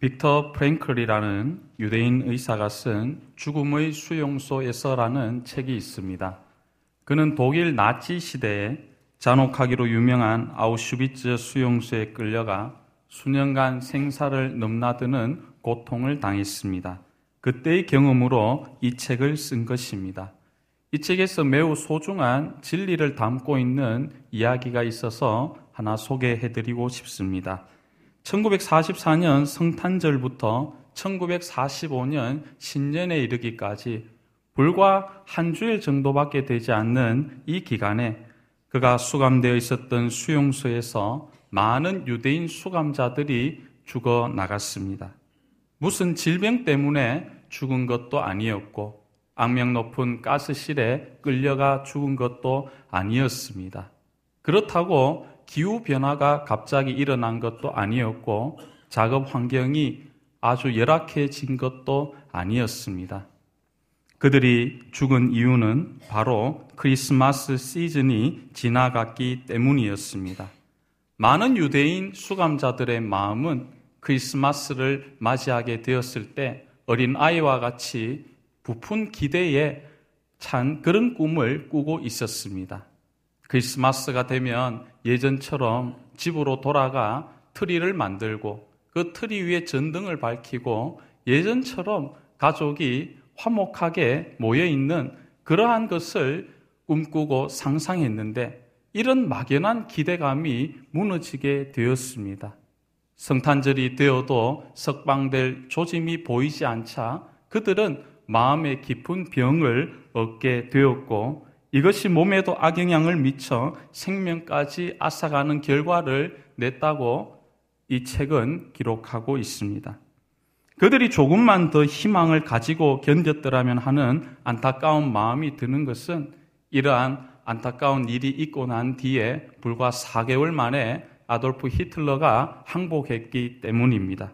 빅터 프랭클이라는 유대인 의사가 쓴 죽음의 수용소에서라는 책이 있습니다. 그는 독일 나치 시대에 잔혹하기로 유명한 아우슈비츠 수용소에 끌려가 수년간 생사를 넘나드는 고통을 당했습니다. 그때의 경험으로 이 책을 쓴 것입니다. 이 책에서 매우 소중한 진리를 담고 있는 이야기가 있어서 하나 소개해 드리고 싶습니다. 1944년 성탄절부터 1945년 신년에 이르기까지 불과 한 주일 정도밖에 되지 않는 이 기간에 그가 수감되어 있었던 수용소에서 많은 유대인 수감자들이 죽어 나갔습니다. 무슨 질병 때문에 죽은 것도 아니었고 악명 높은 가스실에 끌려가 죽은 것도 아니었습니다. 그렇다고 기후 변화가 갑자기 일어난 것도 아니었고 작업 환경이 아주 열악해진 것도 아니었습니다. 그들이 죽은 이유는 바로 크리스마스 시즌이 지나갔기 때문이었습니다. 많은 유대인 수감자들의 마음은 크리스마스를 맞이하게 되었을 때 어린 아이와 같이 부푼 기대에 찬 그런 꿈을 꾸고 있었습니다. 크리스마스가 되면 예전처럼 집으로 돌아가 트리를 만들고 그 트리 위에 전등을 밝히고 예전처럼 가족이 화목하게 모여 있는 그러한 것을 꿈꾸고 상상했는데 이런 막연한 기대감이 무너지게 되었습니다. 성탄절이 되어도 석방될 조짐이 보이지 않자 그들은 마음의 깊은 병을 얻게 되었고 이것이 몸에도 악영향을 미쳐 생명까지 앗아가는 결과를 냈다고 이 책은 기록하고 있습니다. 그들이 조금만 더 희망을 가지고 견뎠더라면 하는 안타까운 마음이 드는 것은 이러한 안타까운 일이 있고 난 뒤에 불과 4개월 만에 아돌프 히틀러가 항복했기 때문입니다.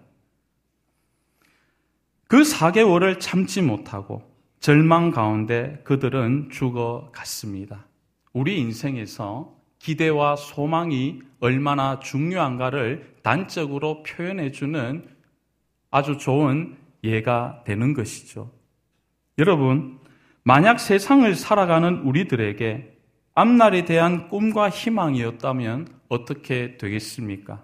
그 4개월을 참지 못하고 절망 가운데 그들은 죽어갔습니다. 우리 인생에서 기대와 소망이 얼마나 중요한가를 단적으로 표현해주는 아주 좋은 예가 되는 것이죠. 여러분, 만약 세상을 살아가는 우리들에게 앞날에 대한 꿈과 희망이었다면 어떻게 되겠습니까?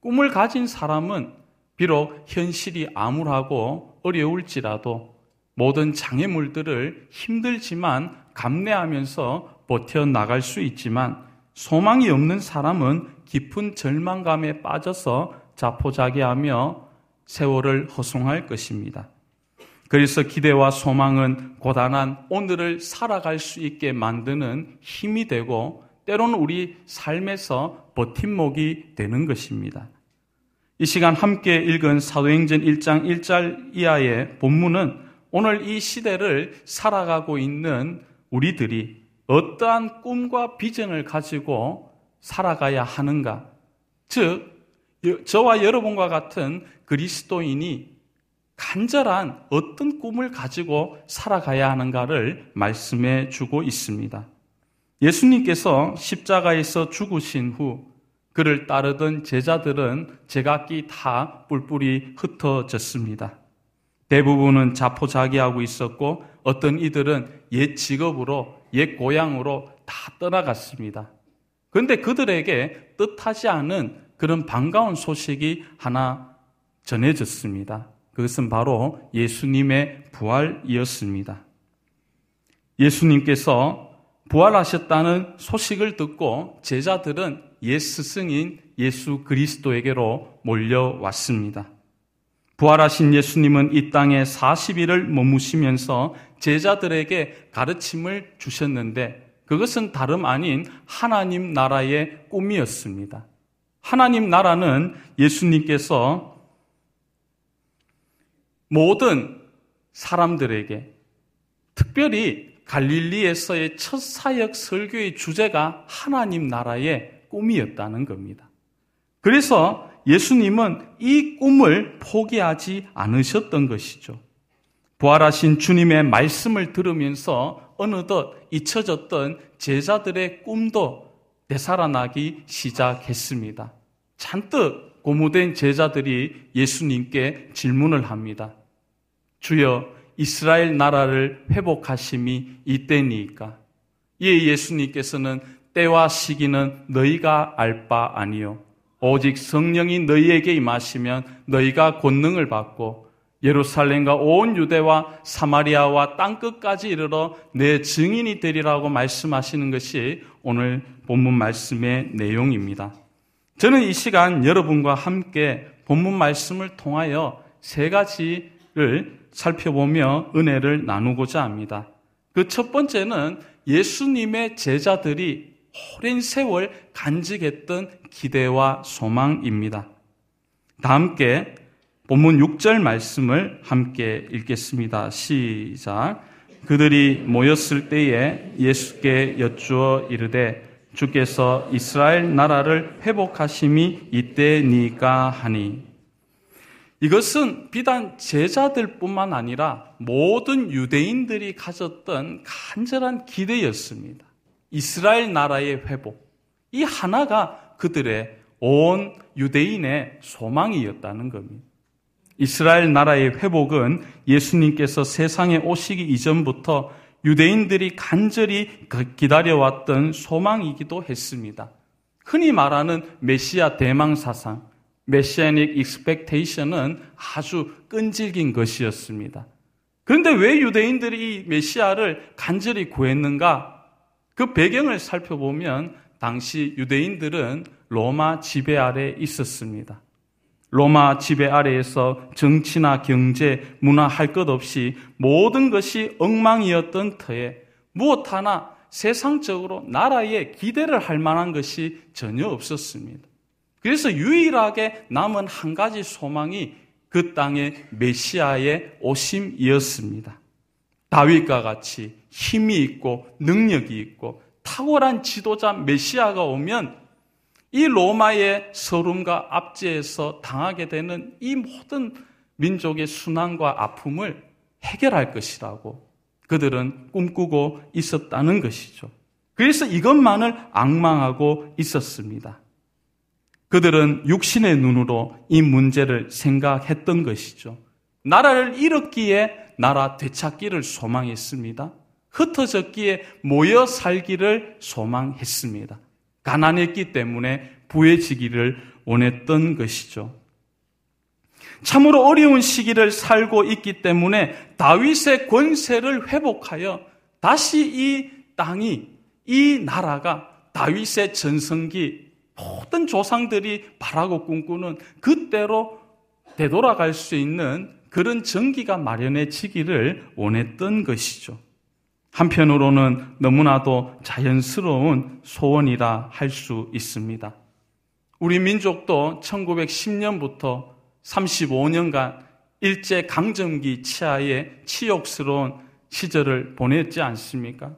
꿈을 가진 사람은 비록 현실이 암울하고 어려울지라도 모든 장애물들을 힘들지만 감내하면서 버텨나갈 수 있지만 소망이 없는 사람은 깊은 절망감에 빠져서 자포자기하며 세월을 허송할 것입니다. 그래서 기대와 소망은 고단한 오늘을 살아갈 수 있게 만드는 힘이 되고 때로는 우리 삶에서 버팀목이 되는 것입니다. 이 시간 함께 읽은 사도행전 1장 1절 이하의 본문은 오늘 이 시대를 살아가고 있는 우리들이 어떠한 꿈과 비전을 가지고 살아가야 하는가? 즉, 저와 여러분과 같은 그리스도인이 간절한 어떤 꿈을 가지고 살아가야 하는가를 말씀해 주고 있습니다. 예수님께서 십자가에서 죽으신 후 그를 따르던 제자들은 제각기 다 뿔뿔이 흩어졌습니다. 대부분은 자포자기하고 있었고 어떤 이들은 옛 직업으로 옛 고향으로 다 떠나갔습니다. 그런데 그들에게 뜻하지 않은 그런 반가운 소식이 하나 전해졌습니다. 그것은 바로 예수님의 부활이었습니다. 예수님께서 부활하셨다는 소식을 듣고 제자들은 옛 스승인 예수 그리스도에게로 몰려왔습니다. 부활하신 예수님은 이 땅에 40일을 머무시면서 제자들에게 가르침을 주셨는데 그것은 다름 아닌 하나님 나라의 꿈이었습니다. 하나님 나라는 예수님께서 모든 사람들에게 특별히 갈릴리에서의 첫 사역 설교의 주제가 하나님 나라의 꿈이었다는 겁니다. 그래서 예수님은 이 꿈을 포기하지 않으셨던 것이죠. 부활하신 주님의 말씀을 들으면서 어느덧 잊혀졌던 제자들의 꿈도 되살아나기 시작했습니다. 잔뜩 고무된 제자들이 예수님께 질문을 합니다. 주여 이스라엘 나라를 회복하심이 이때니까. 이에 예수님께서는 때와 시기는 너희가 알 바 아니요. 오직 성령이 너희에게 임하시면 너희가 권능을 받고 예루살렘과 온 유대와 사마리아와 땅 끝까지 이르러 내 증인이 되리라고 말씀하시는 것이 오늘 본문 말씀의 내용입니다. 저는 이 시간 여러분과 함께 본문 말씀을 통하여 세 가지를 살펴보며 은혜를 나누고자 합니다. 그 첫 번째는 예수님의 제자들이 오랜 세월 간직했던 기대와 소망입니다. 다 함께 본문 6절 말씀을 함께 읽겠습니다. 시작. 그들이 모였을 때에 예수께 여쭈어 이르되 주께서 이스라엘 나라를 회복하심이 이때니까 하니 이것은 비단 제자들뿐만 아니라 모든 유대인들이 가졌던 간절한 기대였습니다. 이스라엘 나라의 회복. 이 하나가 그들의 온 유대인의 소망이었다는 겁니다. 이스라엘 나라의 회복은 예수님께서 세상에 오시기 이전부터 유대인들이 간절히 기다려왔던 소망이기도 했습니다. 흔히 말하는 메시아 대망 사상, 메시아닉 익스펙테이션은 아주 끈질긴 것이었습니다. 그런데 왜 유대인들이 이 메시아를 간절히 구했는가? 그 배경을 살펴보면 당시 유대인들은 로마 지배 아래 있었습니다. 로마 지배 아래에서 정치나 경제, 문화 할 것 없이 모든 것이 엉망이었던 터에 무엇 하나 세상적으로 나라에 기대를 할 만한 것이 전혀 없었습니다. 그래서 유일하게 남은 한 가지 소망이 그 땅의 메시아의 오심이었습니다. 다윗과 같이 힘이 있고 능력이 있고 탁월한 지도자 메시아가 오면 이 로마의 서름과 압제에서 당하게 되는 이 모든 민족의 순환과 아픔을 해결할 것이라고 그들은 꿈꾸고 있었다는 것이죠. 그래서 이것만을 악망하고 있었습니다. 그들은 육신의 눈으로 이 문제를 생각했던 것이죠. 나라를 잃었기에 나라 되찾기를 소망했습니다. 흩어졌기에 모여 살기를 소망했습니다. 가난했기 때문에 부해지기를 원했던 것이죠. 참으로 어려운 시기를 살고 있기 때문에 다윗의 권세를 회복하여 다시 이 땅이, 이 나라가 다윗의 전성기, 모든 조상들이 바라고 꿈꾸는 그때로 되돌아갈 수 있는 그런 전기가 마련해지기를 원했던 것이죠. 한편으로는 너무나도 자연스러운 소원이라 할 수 있습니다. 우리 민족도 1910년부터 35년간 일제 강점기 치하에 치욕스러운 시절을 보냈지 않습니까?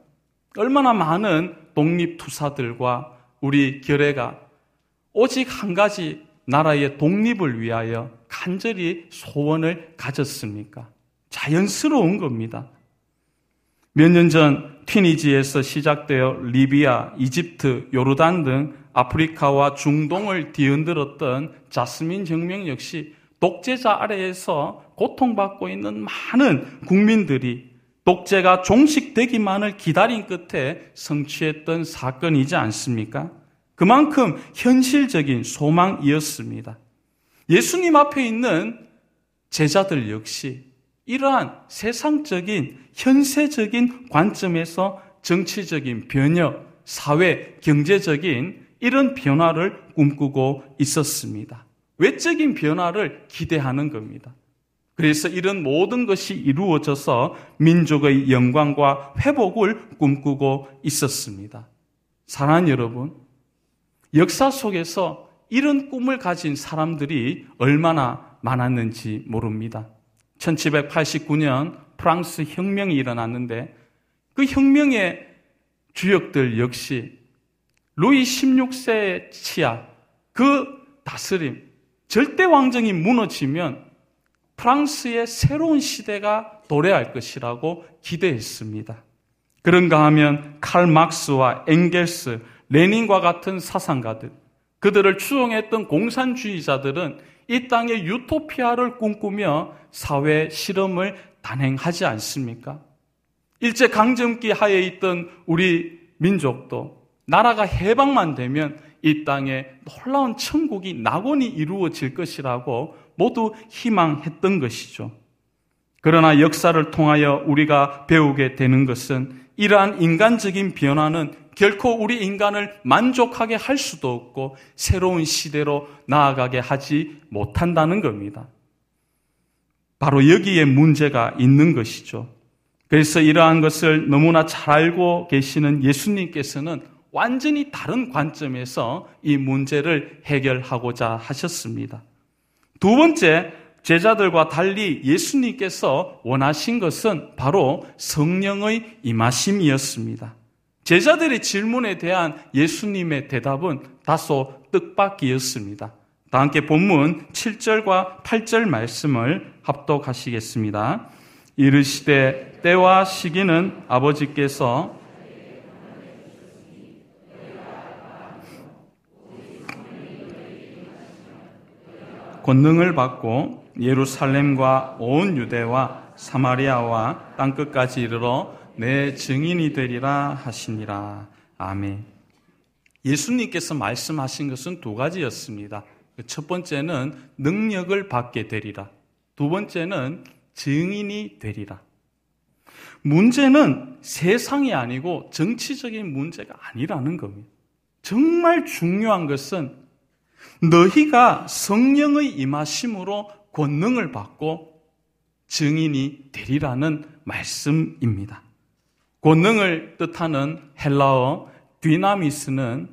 얼마나 많은 독립투사들과 우리 결애가 오직 한 가지 나라의 독립을 위하여 간절히 소원을 가졌습니까? 자연스러운 겁니다. 몇 년 전 튀니지에서 시작되어 리비아, 이집트, 요르단 등 아프리카와 중동을 뒤흔들었던 자스민 혁명 역시 독재자 아래에서 고통받고 있는 많은 국민들이 독재가 종식되기만을 기다린 끝에 성취했던 사건이지 않습니까? 그만큼 현실적인 소망이었습니다. 예수님 앞에 있는 제자들 역시 이러한 세상적인 현세적인 관점에서 정치적인 변혁, 사회, 경제적인 이런 변화를 꿈꾸고 있었습니다. 외적인 변화를 기대하는 겁니다. 그래서 이런 모든 것이 이루어져서 민족의 영광과 회복을 꿈꾸고 있었습니다. 사랑하는 여러분, 역사 속에서 이런 꿈을 가진 사람들이 얼마나 많았는지 모릅니다. 1789년 프랑스 혁명이 일어났는데 그 혁명의 주역들 역시 루이 16세의 치하, 그 다스림, 절대 왕정이 무너지면 프랑스의 새로운 시대가 도래할 것이라고 기대했습니다. 그런가 하면 칼 막스와 엥겔스, 레닌과 같은 사상가들, 그들을 추종했던 공산주의자들은 이 땅의 유토피아를 꿈꾸며 사회 실험을 단행하지 않습니까? 일제 강점기 하에 있던 우리 민족도 나라가 해방만 되면 이 땅에 놀라운 천국이 낙원이 이루어질 것이라고 모두 희망했던 것이죠. 그러나 역사를 통하여 우리가 배우게 되는 것은 이러한 인간적인 변화는 결코 우리 인간을 만족하게 할 수도 없고 새로운 시대로 나아가게 하지 못한다는 겁니다. 바로 여기에 문제가 있는 것이죠. 그래서 이러한 것을 너무나 잘 알고 계시는 예수님께서는 완전히 다른 관점에서 이 문제를 해결하고자 하셨습니다. 두 번째, 제자들과 달리 예수님께서 원하신 것은 바로 성령의 임하심이었습니다. 제자들의 질문에 대한 예수님의 대답은 다소 뜻밖이었습니다. 다 함께 본문 7절과 8절 말씀을 합독하시겠습니다. 이르시되 때와 시기는 아버지께서 권능을 받고 예루살렘과 온 유대와 사마리아와 땅끝까지 이르러 내 증인이 되리라 하시니라. 아멘. 예수님께서 말씀하신 것은 두 가지였습니다. 첫 번째는 능력을 받게 되리라. 두 번째는 증인이 되리라. 문제는 세상이 아니고 정치적인 문제가 아니라는 겁니다. 정말 중요한 것은 너희가 성령의 임하심으로 권능을 받고 증인이 되리라는 말씀입니다. 권능을 뜻하는 헬라어 디나미스는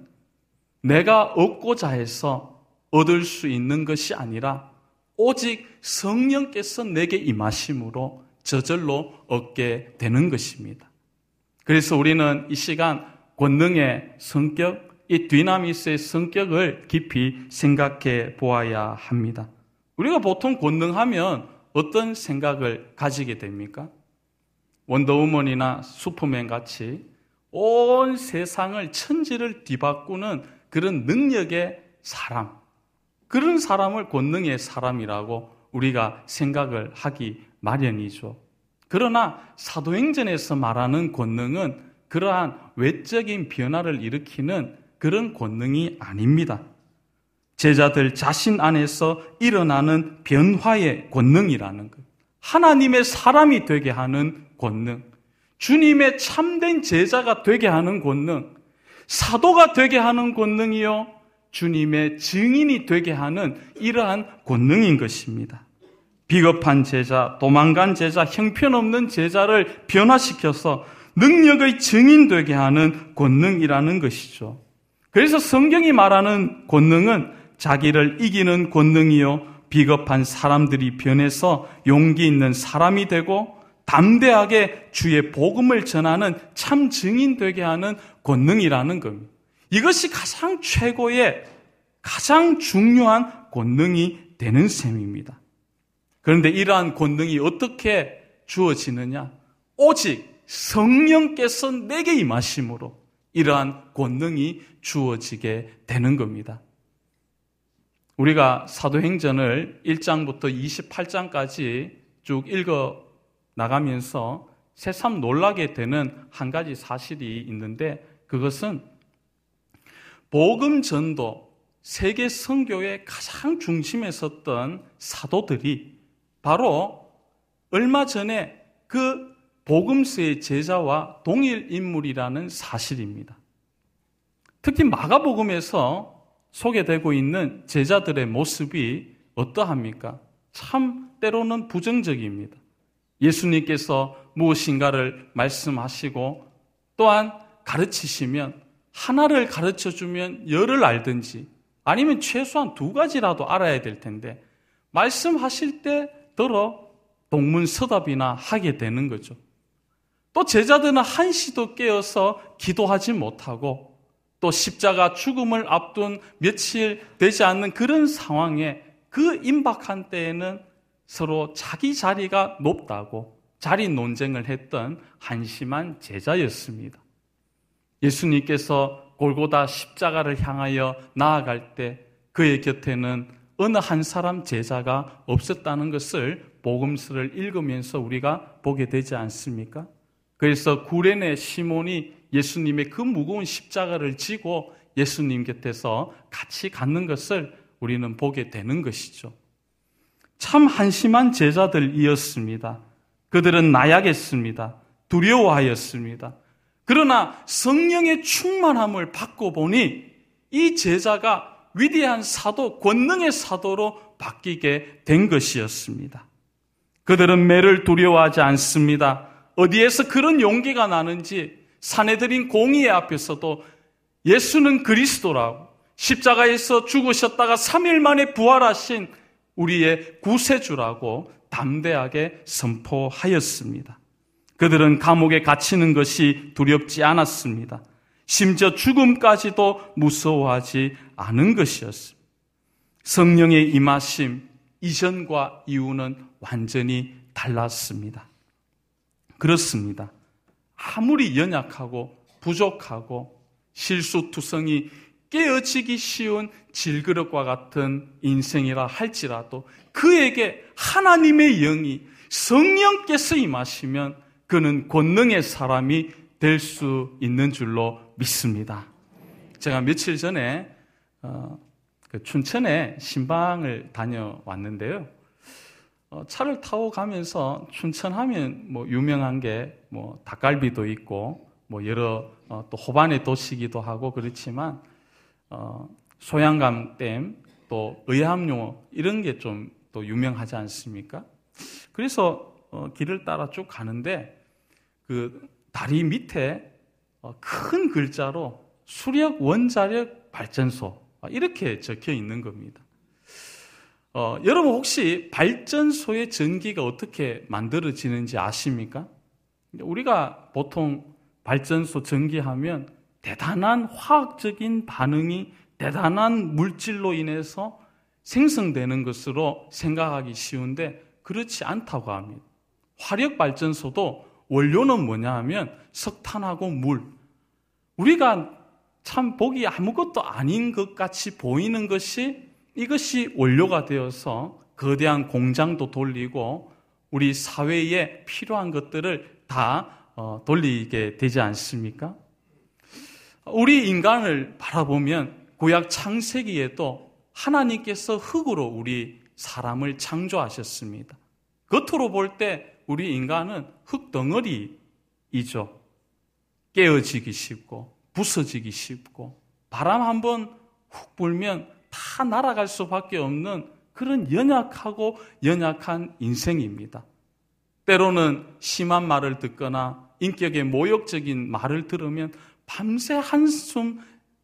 내가 얻고자 해서 얻을 수 있는 것이 아니라 오직 성령께서 내게 임하심으로 저절로 얻게 되는 것입니다. 그래서 우리는 이 시간 권능의 성격, 이 디나미스의 성격을 깊이 생각해 보아야 합니다. 우리가 보통 권능하면 어떤 생각을 가지게 됩니까? 원더우먼이나 슈퍼맨 같이 온 세상을 천지를 뒤바꾸는 그런 능력의 사람, 그런 사람을 권능의 사람이라고 우리가 생각을 하기 마련이죠. 그러나 사도행전에서 말하는 권능은 그러한 외적인 변화를 일으키는 그런 권능이 아닙니다. 제자들 자신 안에서 일어나는 변화의 권능이라는 것. 하나님의 사람이 되게 하는 권능. 주님의 참된 제자가 되게 하는 권능. 사도가 되게 하는 권능이요. 주님의 증인이 되게 하는 이러한 권능인 것입니다. 비겁한 제자, 도망간 제자, 형편없는 제자를 변화시켜서 능력의 증인 되게 하는 권능이라는 것이죠. 그래서 성경이 말하는 권능은 자기를 이기는 권능이요. 비겁한 사람들이 변해서 용기 있는 사람이 되고 담대하게 주의 복음을 전하는 참 증인 되게 하는 권능이라는 겁니다. 이것이 가장 최고의 가장 중요한 권능이 되는 셈입니다. 그런데 이러한 권능이 어떻게 주어지느냐? 오직 성령께서 내게 임하심으로 이러한 권능이 주어지게 되는 겁니다. 우리가 사도행전을 1장부터 28장까지 쭉 읽어 나가면서 새삼 놀라게 되는 한 가지 사실이 있는데 그것은 복음 전도 세계 선교의 가장 중심에 섰던 사도들이 바로 얼마 전에 그 복음서의 제자와 동일 인물이라는 사실입니다. 특히 마가복음에서 소개되고 있는 제자들의 모습이 어떠합니까? 참 때로는 부정적입니다. 예수님께서 무엇인가를 말씀하시고 또한 가르치시면 하나를 가르쳐 주면 열을 알든지 아니면 최소한 두 가지라도 알아야 될 텐데 말씀하실 때 들어 동문서답이나 하게 되는 거죠. 또 제자들은 한시도 깨어서 기도하지 못하고 또 십자가 죽음을 앞둔 며칠 되지 않는 그런 상황에 그 임박한 때에는 서로 자기 자리가 높다고 자리 논쟁을 했던 한심한 제자였습니다. 예수님께서 골고다 십자가를 향하여 나아갈 때 그의 곁에는 어느 한 사람 제자가 없었다는 것을 복음서를 읽으면서 우리가 보게 되지 않습니까? 그래서 구레네 시몬이 예수님의 그 무거운 십자가를 지고 예수님 곁에서 같이 갖는 것을 우리는 보게 되는 것이죠. 참 한심한 제자들이었습니다. 그들은 나약했습니다. 두려워하였습니다. 그러나 성령의 충만함을 받고 보니 이 제자가 위대한 사도, 권능의 사도로 바뀌게 된 것이었습니다. 그들은 매를 두려워하지 않습니다. 어디에서 그런 용기가 나는지 사내들인 공의의 앞에서도 예수는 그리스도라고 십자가에서 죽으셨다가 3일 만에 부활하신 우리의 구세주라고 담대하게 선포하였습니다. 그들은 감옥에 갇히는 것이 두렵지 않았습니다. 심지어 죽음까지도 무서워하지 않은 것이었습니다. 성령의 임하심 이전과 이후는 완전히 달랐습니다. 그렇습니다. 아무리 연약하고 부족하고 실수투성이 깨어지기 쉬운 질그릇과 같은 인생이라 할지라도 그에게 하나님의 영이 성령께서 임하시면 그는 권능의 사람이 될 수 있는 줄로 믿습니다. 제가 며칠 전에 어, 그 춘천에 신방을 다녀왔는데요. 어, 차를 타고 가면서 춘천 하면 뭐 유명한 게 뭐 닭갈비도 있고 뭐 여러 어, 또 호반의 도시기도 하고 그렇지만 어, 소양강 댐또 의암요 이런 게 좀 또 유명하지 않습니까? 그래서 어, 길을 따라 쭉 가는데 그 다리 밑에 어, 큰 글자로 수력 원자력 발전소 이렇게 적혀 있는 겁니다. 어, 여러분 혹시 발전소의 전기가 어떻게 만들어지는지 아십니까? 우리가 보통 발전소 전기하면 대단한 화학적인 반응이 대단한 물질로 인해서 생성되는 것으로 생각하기 쉬운데 그렇지 않다고 합니다. 화력 발전소도 원료는 뭐냐 하면 석탄하고 물. 우리가 참 보기 아무것도 아닌 것 같이 보이는 것이 이것이 원료가 되어서 거대한 공장도 돌리고 우리 사회에 필요한 것들을 다 어, 돌리게 되지 않습니까? 우리 인간을 바라보면 구약 창세기에도 하나님께서 흙으로 우리 사람을 창조하셨습니다. 겉으로 볼 때 우리 인간은 흙덩어리이죠. 깨어지기 쉽고 부서지기 쉽고 바람 한 번 훅 불면 다 날아갈 수밖에 없는 그런 연약하고 연약한 인생입니다. 때로는 심한 말을 듣거나 인격의 모욕적인 말을 들으면 밤새 한숨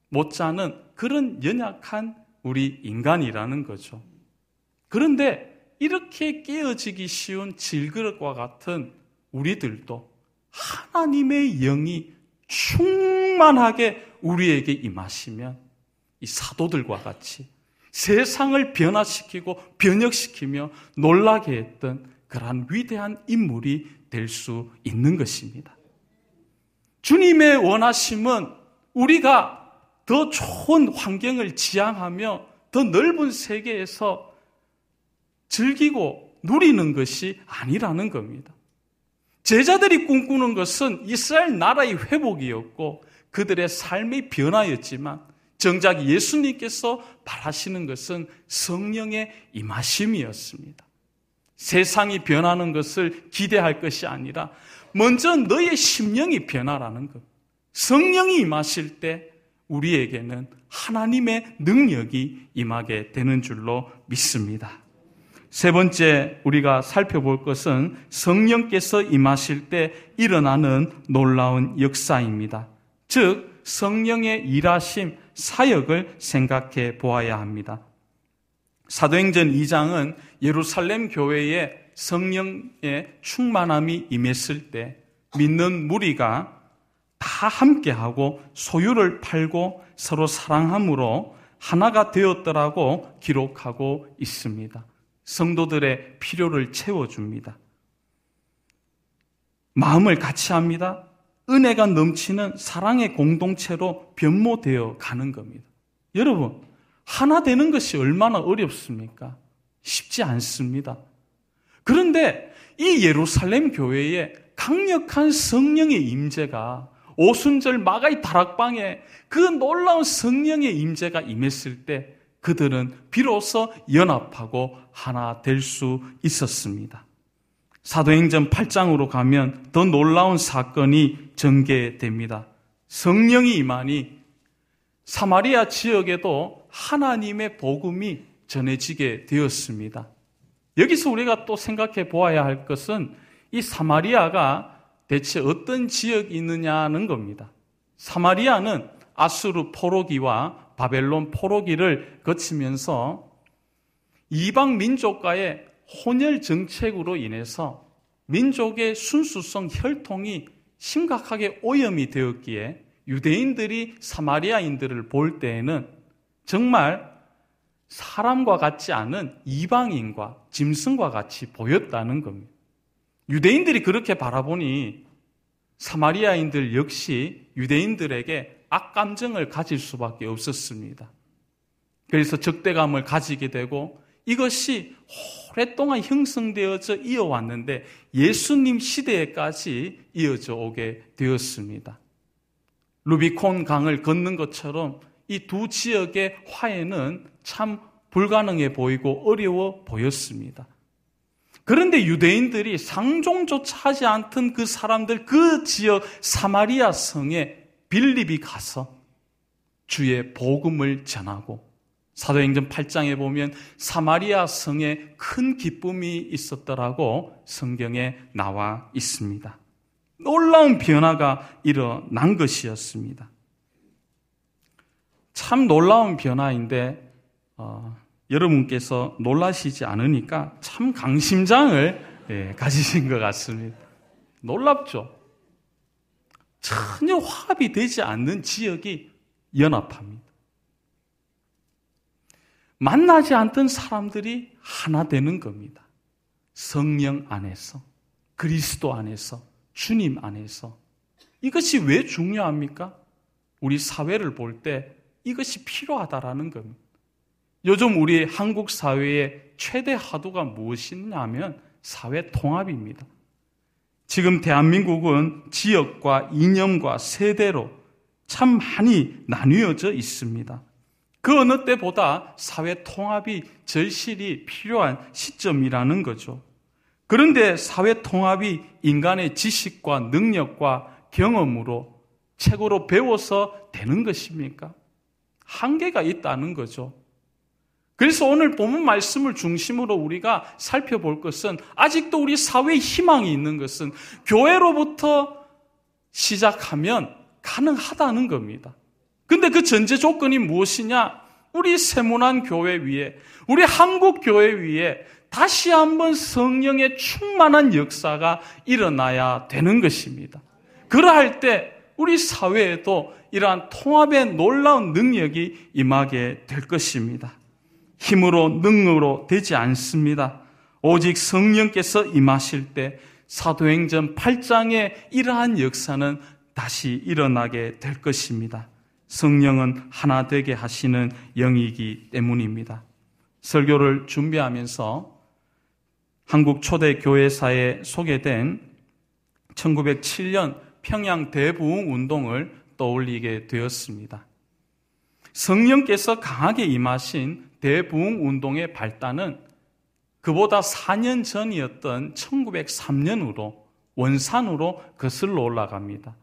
못 자는 그런 연약한 우리 인간이라는 거죠. 그런데 이렇게 깨어지기 쉬운 질그릇과 같은 우리들도 하나님의 영이 충만하게 우리에게 임하시면 이 사도들과 같이 세상을 변화시키고 변혁시키며 놀라게 했던 그러한 위대한 인물이 될 수 있는 것입니다. 주님의 원하심은 우리가 더 좋은 환경을 지향하며 더 넓은 세계에서 즐기고 누리는 것이 아니라는 겁니다. 제자들이 꿈꾸는 것은 이스라엘 나라의 회복이었고 그들의 삶의 변화였지만 정작 예수님께서 바라시는 것은 성령의 임하심이었습니다. 세상이 변하는 것을 기대할 것이 아니라 먼저 너의 심령이 변화라는 것. 성령이 임하실 때 우리에게는 하나님의 능력이 임하게 되는 줄로 믿습니다. 세 번째 우리가 살펴볼 것은 성령께서 임하실 때 일어나는 놀라운 역사입니다. 즉, 성령의 일하심, 사역을 생각해 보아야 합니다. 사도행전 2장은 예루살렘 교회에 성령의 충만함이 임했을 때 믿는 무리가 다 함께하고 소유를 팔고 서로 사랑함으로 하나가 되었더라고 기록하고 있습니다. 성도들의 필요를 채워줍니다. 마음을 같이 합니다. 은혜가 넘치는 사랑의 공동체로 변모되어 가는 겁니다. 여러분, 하나 되는 것이 얼마나 어렵습니까? 쉽지 않습니다. 그런데 이 예루살렘 교회에 강력한 성령의 임재가 오순절 마가의 다락방에 그 놀라운 성령의 임재가 임했을 때 그들은 비로소 연합하고 하나 될 수 있었습니다. 사도행전 8장으로 가면 더 놀라운 사건이 전개됩니다. 성령이 임하니 사마리아 지역에도 하나님의 복음이 전해지게 되었습니다. 여기서 우리가 또 생각해 보아야 할 것은 이 사마리아가 대체 어떤 지역이 있느냐는 겁니다. 사마리아는 아수르 포로기와 바벨론 포로기를 거치면서 이방 민족과의 혼혈 정책으로 인해서 민족의 순수성 혈통이 심각하게 오염이 되었기에 유대인들이 사마리아인들을 볼 때에는 정말 사람과 같지 않은 이방인과 짐승과 같이 보였다는 겁니다. 유대인들이 그렇게 바라보니 사마리아인들 역시 유대인들에게 악감정을 가질 수밖에 없었습니다. 그래서 적대감을 가지게 되고 이것이 오랫동안 형성되어져 이어왔는데 예수님 시대에까지 이어져 오게 되었습니다. 루비콘 강을 걷는 것처럼 이 두 지역의 화해는 참 불가능해 보이고 어려워 보였습니다. 그런데 유대인들이 상종조차 하지 않던 그 사람들 그 지역 사마리아 성에 빌립이 가서 주의 복음을 전하고 사도행전 8장에 보면 사마리아 성에 큰 기쁨이 있었더라고 성경에 나와 있습니다. 놀라운 변화가 일어난 것이었습니다. 참 놀라운 변화인데 어, 여러분께서 놀라시지 않으니까 참 강심장을 예, 가지신 것 같습니다. 놀랍죠? 전혀 화합이 되지 않는 지역이 연합합니다. 만나지 않던 사람들이 하나 되는 겁니다. 성령 안에서, 그리스도 안에서, 주님 안에서. 이것이 왜 중요합니까? 우리 사회를 볼 때 이것이 필요하다라는 겁니다. 요즘 우리 한국 사회의 최대 하도가 무엇이냐면 사회 통합입니다. 지금 대한민국은 지역과 이념과 세대로 참 많이 나뉘어져 있습니다. 그 어느 때보다 사회 통합이 절실히 필요한 시점이라는 거죠. 그런데 사회 통합이 인간의 지식과 능력과 경험으로 책으로 배워서 되는 것입니까? 한계가 있다는 거죠. 그래서 오늘 본문 말씀을 중심으로 우리가 살펴볼 것은 아직도 우리 사회에 희망이 있는 것은 교회로부터 시작하면 가능하다는 겁니다. 근데 그 전제 조건이 무엇이냐? 우리 세문안 교회 위에, 우리 한국 교회 위에 다시 한번 성령의 충만한 역사가 일어나야 되는 것입니다. 그러할 때 우리 사회에도 이러한 통합의 놀라운 능력이 임하게 될 것입니다. 힘으로 능으로 되지 않습니다. 오직 성령께서 임하실 때 사도행전 8장의 이러한 역사는 다시 일어나게 될 것입니다. 성령은 하나 되게 하시는 영이기 때문입니다. 설교를 준비하면서 한국 초대 교회사에 소개된 1907년 평양 대부흥 운동을 떠올리게 되었습니다. 성령께서 강하게 임하신 대부흥 운동의 발단은 그보다 4년 전이었던 1903년으로 원산으로 거슬러 올라갑니다.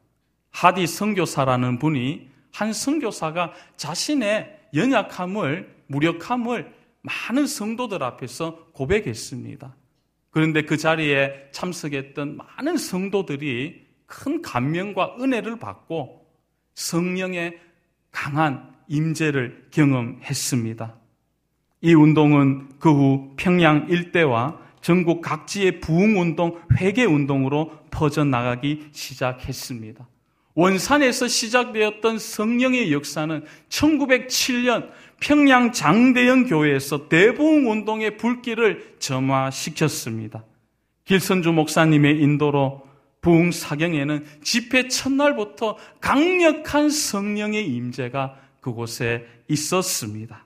하디 선교사라는 분이 한 선교사가 자신의 연약함을 무력함을 많은 성도들 앞에서 고백했습니다. 그런데 그 자리에 참석했던 많은 성도들이 큰 감명과 은혜를 받고 성령의 강한 임재를 경험했습니다. 이 운동은 그 후 평양 일대와 전국 각지의 부흥운동, 회개운동으로 퍼져나가기 시작했습니다. 원산에서 시작되었던 성령의 역사는 1907년 평양 장대영 교회에서 대부흥 운동의 불길을 점화시켰습니다. 길선주 목사님의 인도로 부흥 사경에는 집회 첫날부터 강력한 성령의 임재가 그곳에 있었습니다.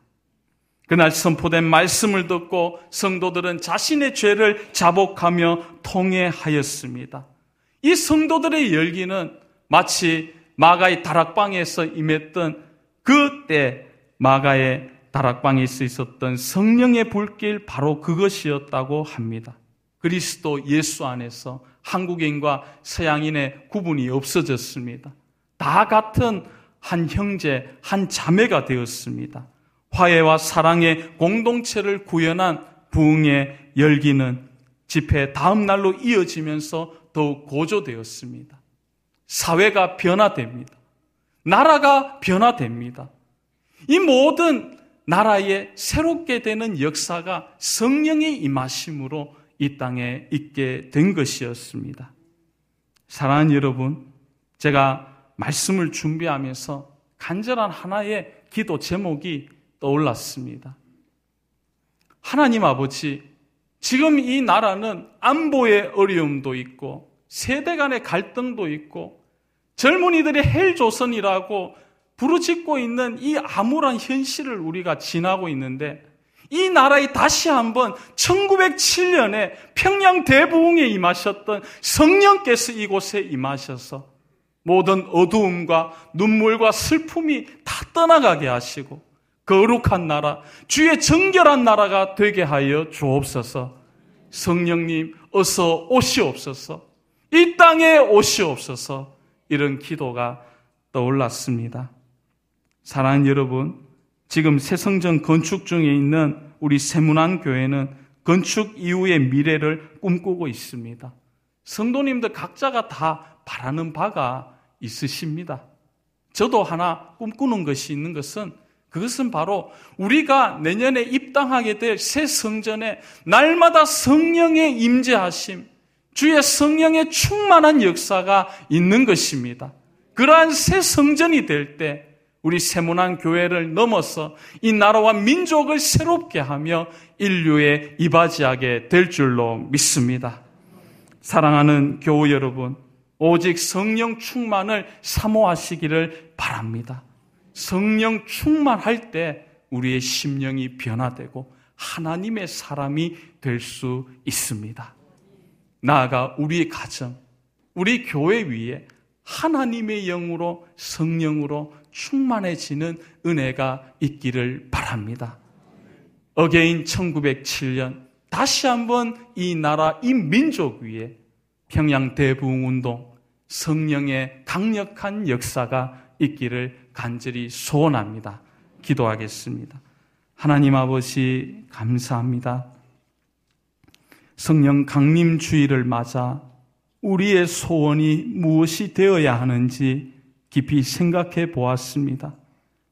그날 선포된 말씀을 듣고 성도들은 자신의 죄를 자복하며 통회하였습니다. 이 성도들의 열기는 마치 마가의 다락방에서 임했던 그때 마가의 다락방에 있었던 성령의 불길 바로 그것이었다고 합니다. 그리스도 예수 안에서 한국인과 서양인의 구분이 없어졌습니다. 다 같은 한 형제, 한 자매가 되었습니다. 화해와 사랑의 공동체를 구현한 부흥의 열기는 집회 다음 날로 이어지면서 더욱 고조되었습니다. 사회가 변화됩니다. 나라가 변화됩니다. 이 모든 나라에 새롭게 되는 역사가 성령의 임하심으로 이 땅에 있게 된 것이었습니다. 사랑하는 여러분, 제가 말씀을 준비하면서 간절한 하나의 기도 제목이 떠올랐습니다. 하나님 아버지, 지금 이 나라는 안보의 어려움도 있고, 세대 간의 갈등도 있고, 젊은이들의 헬조선이라고 부르짖고 있는 이 암울한 현실을 우리가 지나고 있는데, 이 나라에 다시 한번 1907년에 평양 대부흥에 임하셨던 성령께서 이곳에 임하셔서 모든 어두움과 눈물과 슬픔이 다 떠나가게 하시고 거룩한 나라, 주의 정결한 나라가 되게 하여 주옵소서. 성령님, 어서 오시옵소서. 이 땅에 오시옵소서. 이런 기도가 떠올랐습니다. 사랑하는 여러분, 지금 새성전 건축 중에 있는 우리 세문안 교회는 건축 이후의 미래를 꿈꾸고 있습니다. 성도님들 각자가 다 바라는 바가 있으십니다. 저도 하나 꿈꾸는 것이 있는 것은 그것은 바로 우리가 내년에 입당하게 될 새 성전에 날마다 성령의 임재하심, 주의 성령의 충만한 역사가 있는 것입니다. 그러한 새 성전이 될 때 우리 세문안 교회를 넘어서 이 나라와 민족을 새롭게 하며 인류에 이바지하게 될 줄로 믿습니다. 사랑하는 교우 여러분, 오직 성령 충만을 사모하시기를 바랍니다. 성령 충만할 때 우리의 심령이 변화되고 하나님의 사람이 될 수 있습니다. 나아가 우리 가정, 우리 교회 위에 하나님의 영으로 성령으로 충만해지는 은혜가 있기를 바랍니다. Again 1907년 다시 한번 이 나라, 이 민족 위에 평양 대부흥 운동, 성령의 강력한 역사가 있기를 간절히 소원합니다. 기도하겠습니다. 하나님 아버지 감사합니다. 성령 강림 주일을 맞아 우리의 소원이 무엇이 되어야 하는지 깊이 생각해 보았습니다.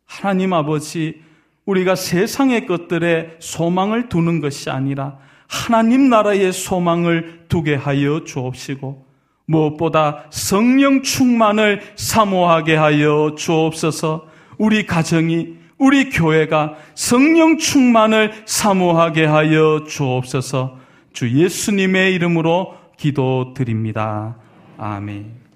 하나님 아버지, 우리가 세상의 것들에 소망을 두는 것이 아니라 하나님 나라의 소망을 두게 하여 주옵시고 무엇보다 성령 충만을 사모하게 하여 주옵소서 우리 가정이 우리 교회가 성령 충만을 사모하게 하여 주옵소서 주 예수님의 이름으로 기도드립니다. 아멘.